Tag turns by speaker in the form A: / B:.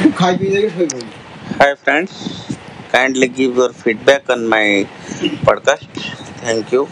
A: Hi friends, kindly give your feedback on my podcast. Thank you.